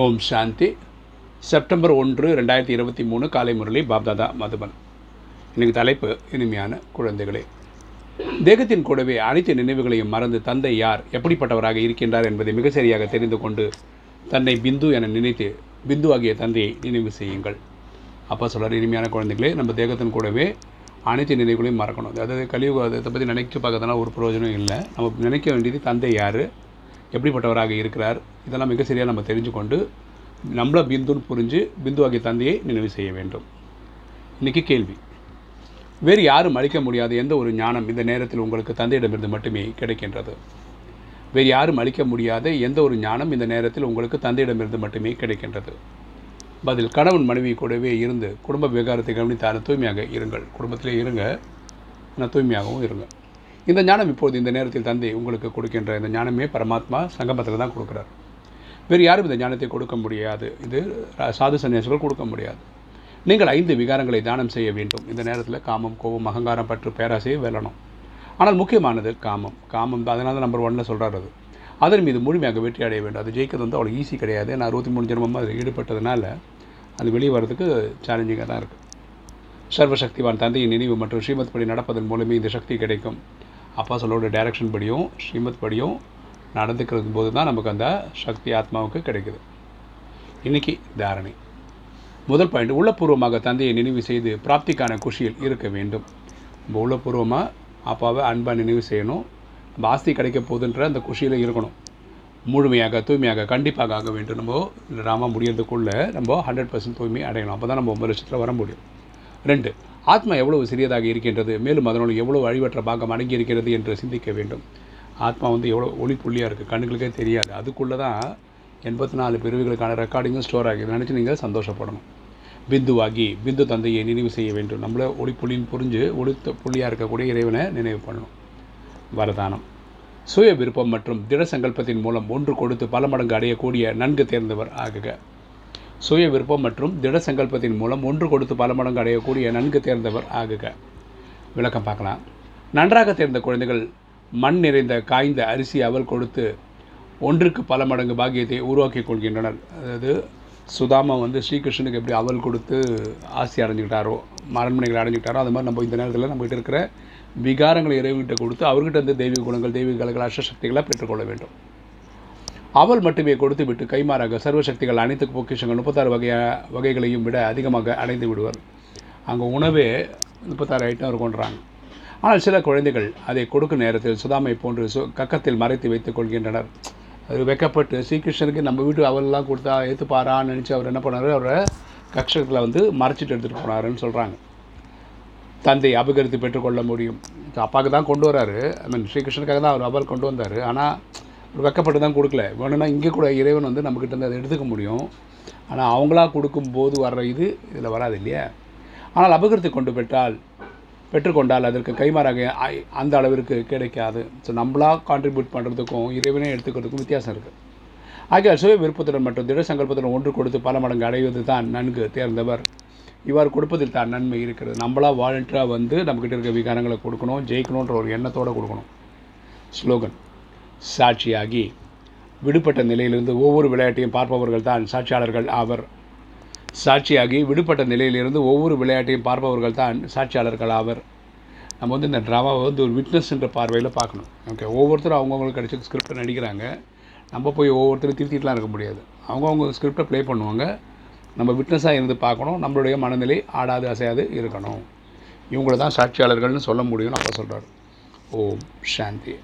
ஓம் சாந்தி. September ஒன்று ரெண்டாயிரத்தி இருபத்தி மூணு காலை முரளி பாப்தாதா மதுபன். இன்னைக்கு தலைப்பு இனிமையான குழந்தைகளே. தேகத்தின் கூடவே அனைத்து நினைவுகளையும் மறந்து தந்தை யார் எப்படிப்பட்டவராக இருக்கின்றார் என்பதை மிக சரியாக தெரிந்து கொண்டு தன்னை பிந்து என நினைத்து பிந்து ஆகிய தந்தையை நினைவு செய்யுங்கள். அப்பா சொல்கிறார் இனிமையான குழந்தைகளே நம்ம தேகத்தின் கூடவே அனைத்து நினைவுகளையும் மறக்கணும். அதாவது கலியுகத்தை அதை பற்றி நினைக்க பார்க்கறதுனா ஒரு பிரயோஜனம் இல்லை. நம்ம நினைக்க வேண்டியது தந்தை யார் எப்படிப்பட்டவராக இருக்கிறார் இதெல்லாம் மிக சரியாக நம்ம தெரிஞ்சுக்கொண்டு நம்மள பிந்துன்னு புரிஞ்சு பிந்து ஆகிய தந்தையை நினைவு செய்ய வேண்டும். இன்றைக்கி கேள்வி. வேறு யாரும் அளிக்க முடியாத எந்த ஒரு ஞானம் இந்த நேரத்தில் உங்களுக்கு தந்தையிடமிருந்து மட்டுமே கிடைக்கின்றது? வேறு யாரும் அளிக்க முடியாத எந்த ஒரு ஞானம் இந்த நேரத்தில் உங்களுக்கு தந்தையிடமிருந்து மட்டுமே கிடைக்கின்றது? பதில் கணவன் மனைவி கூடவே இருந்து குடும்ப விவகாரத்தை கவனித்தான தூய்மையாக இருங்கள். குடும்பத்திலே இருங்க. ஆனால் தூய்மையாகவும் இருங்க. இந்த ஞானம் இப்போது இந்த நேரத்தில் தந்தை உங்களுக்கு கொடுக்கின்ற இந்த ஞானமே பரமாத்மா சங்கமத்தில் தான் கொடுக்குறார். வேறு யாரும் இந்த ஞானத்தை கொடுக்க முடியாது. இது சாது சன்னியாசிகள் கொடுக்க முடியாது. நீங்கள் ஐந்து விகாரங்களை தானம் செய்ய வேண்டும். இந்த நேரத்தில் காமம் கோபம் அகங்காரம் பற்று பேராசையை வெல்லணும். ஆனால் முக்கியமானது காமம். காமம் தான் அதனால தான் நம்பர் ஒன்னில் சொல்கிறார் அது. அதன் மீது முழுமையாக வெற்றி அடைய வேண்டும். அது ஜெயிக்கிறது வந்து அவ்வளோ ஈஸி கிடையாது. நான் அறுபத்தி மூணு ஜென்மமாக அதில் ஈடுபட்டதுனால அது வெளியே வர்றதுக்கு சேலஞ்சிங்காக தான் இருக்குது சர்வசக்திவான் தந்தையின் நினைவு மற்றும் ஸ்ரீமத் படி நடப்பதன் மூலமே இந்த சக்தி கிடைக்கும். அப்பா சொல்லோட டைரக்ஷன் படியும் ஸ்ரீமத் படியும் நடந்துக்கிறது போது தான் நமக்கு அந்த சக்தி ஆத்மாவுக்கு கிடைக்குது. இன்றைக்கி தாரணை. முதல் பாயிண்ட் உள்ளபூர்வமாக தந்தையை நினைவு செய்து பிராப்திக்கான குஷியில் இருக்க வேண்டும். நம்ம உள்ளபூர்வமாக அப்பாவை அன்பாக நினைவு செய்யணும். நம்ம ஆஸ்தி கிடைக்க போதுன்ற அந்த குஷியில் இருக்கணும். முழுமையாக தூய்மையாக கண்டிப்பாக ஆக வேண்டும். நம்ம ராமா முடியறதுக்குள்ளே நம்ம ஹண்ட்ரட் பர்சன்ட் தூய்மை அடையணும். அப்போ தான் நம்ம ஒம்பது லட்சத்தில் வர முடியும். ரெண்டு ஆத்மா எவ்வளவு சிறியதாக இருக்கின்றது மேலும் அதனால் எவ்வளவு அழிவற்ற பாகம் அடங்கி இருக்கிறது என்று சிந்திக்க வேண்டும். ஆத்மா வந்து எவ்வளோ ஒளிப்புள்ளியாக இருக்குது கண்ணுகளுக்கே தெரியாது. அதுக்குள்ளே தான் எண்பத்தி நாலு பிரிவுகளுக்கான ரெக்கார்டிங்கும் ஸ்டோர் ஆகி நினச்சி நீங்கள் சந்தோஷப்படணும். பிந்துவாகி பிந்து தந்தையை நினைவு செய்ய வேண்டும். நம்மளை ஒளிப்புள்ளின்னு புரிஞ்சு ஒளித்த புள்ளியாக இருக்கக்கூடிய இறைவனை நினைவு பண்ணணும். வரதானம். சுய விருப்பம் மற்றும் திட சங்கல்பத்தின் மூலம் ஒன்று கொடுத்து பல மடங்கு அடையக்கூடிய நன்கு தேர்ந்தவர் ஆகுக. சுய விருப்பம் மற்றும் திட சங்கல்பத்தின் மூலம் ஒன்று கொடுத்து பல மடங்கு அடையக்கூடிய நன்கு தேர்ந்தவர் ஆகுக. விளக்கம் பார்க்கலாம். நன்றாக தேர்ந்த குழந்தைகள் மண் நிறைந்த காய்ந்த அரிசி அவல் கொடுத்து ஒன்றுக்கு பல மடங்கு பாக்கியத்தை உருவாக்கி கொள்கின்றனர். அதாவது சுதாமா வந்து ஸ்ரீகிருஷ்ணனுக்கு எப்படி அவல் கொடுத்து ஆசி அடைஞ்சிக்கிட்டாரோ மரண்மனைகளை அடைஞ்சிக்கிட்டாரோ அது மாதிரி நம்ம இந்த நேரத்தில் நம்மகிட்ட இருக்கிற விகாரங்களை இறைவன்கிட்ட கொடுத்து அவர்கிட்ட வந்து தெய்வீக குணங்கள் தெய்வீக கலைகள் அஷ்டசக்திகளாக பெற்றுக்கொள்ள வேண்டும். அவள் மட்டுமே கொடுத்து விட்டு கைமாறாக சர்வசக்திகள் அனைத்து பொக்கிஷங்கள் முப்பத்தாறு வகையாக வகைகளையும் விட அதிகமாக அடைந்து விடுவார். அங்கே உணவே முப்பத்தாறு ஐட்டம் இருக்குன்றாங்க ஆனால் சில குழந்தைகள் அதை கொடுக்கும் நேரத்தில் சுதாமை போன்று சு கக்கத்தில் மறைத்து வைத்துக் கொள்கின்றனர். அது வெக்கப்பட்டு ஸ்ரீகிருஷ்ணனுக்கு நம்ம வீட்டு அவள்லாம் கொடுத்தா ஏற்றுப்பாரான்னு நினச்சி அவர் என்ன பண்ணார்? அவரை கக்ஷத்தில் வந்து மறைச்சிட்டு எடுத்துகிட்டு போனாருன்னு சொல்கிறாங்க தந்தை அபகரித்து பெற்றுக்கொள்ள முடியும். அப்பாவுக்கு தான் கொண்டு வராரு. ஐ மீன் ஸ்ரீகிருஷ்ணனுக்காக தான் அவர் அவல் கொண்டு வந்தார். ஆனால் வெக்கப்பட்டு தான் கொடுக்கல. வேணும்னா இங்கே கூட இறைவன் வந்து நம்மக்கிட்ட இருந்து அதை எடுத்துக்க முடியும். ஆனால் அவங்களா கொடுக்கும்போது வர்ற இது இதில் வராது இல்லையா? ஆனால் அபகரித்து கொண்டு பெற்றால் பெற்றுக்கொண்டால் அதற்கு கைமாறாக அந்த அளவிற்கு கிடைக்காது. ஸோ நம்மளாக கான்ட்ரிபியூட் பண்ணுறதுக்கும் இறைவனே எடுத்துக்கிறதுக்கும் வித்தியாசம் இருக்குது ஆகிய சுய விருப்பத்துடன் மற்றும் திட சங்கல்பத்துடன் ஒன்று கொடுத்து பல மடங்கு அடைவது தான் நன்கு தேர்ந்தவர். இவ்வாறு கொடுப்பதில் தான் நன்மை இருக்கிறது. நம்மளா வாலண்டியராக வந்து நம்மக்கிட்ட இருக்க விகாரங்களை கொடுக்கணும் ஜெயிக்கணுன்ற ஒரு எண்ணத்தோடு கொடுக்கணும். ஸ்லோகன். சாட்சியாகி விடுபட்ட நிலையிலிருந்து ஒவ்வொரு விளையாட்டையும் பார்ப்பவர்கள் தான் சாட்சியாளர்கள் ஆவர். சாட்சியாகி விடுபட்ட நிலையிலிருந்து ஒவ்வொரு விளையாட்டையும் பார்ப்பவர்கள் தான் சாட்சியாளர்கள் ஆவர். நம்ம வந்து இந்த ட்ராமாவை வந்து ஒரு விட்னஸ்ன்ற பார்வையில் பார்க்கணும். ஓகே ஒவ்வொருத்தரும் அவங்கவுங்களுக்கு கிடைச்ச ஸ்கிரிப்டை நடிக்கிறாங்க. நம்ம போய் ஒவ்வொருத்தரும் திருத்திட்டுலாம் இருக்க முடியாது. அவங்கவுங்க ஸ்கிரிப்டை ப்ளே பண்ணுவாங்க. நம்ம விட்னஸாக இருந்து பார்க்கணும். நம்மளுடைய மனநிலை ஆடாது அசையாது இருக்கணும். இவங்கள தான் சாட்சியாளர்கள்னு சொல்ல முடியும்னு அப்போ சொல்கிறார் ஓம் சாந்தி.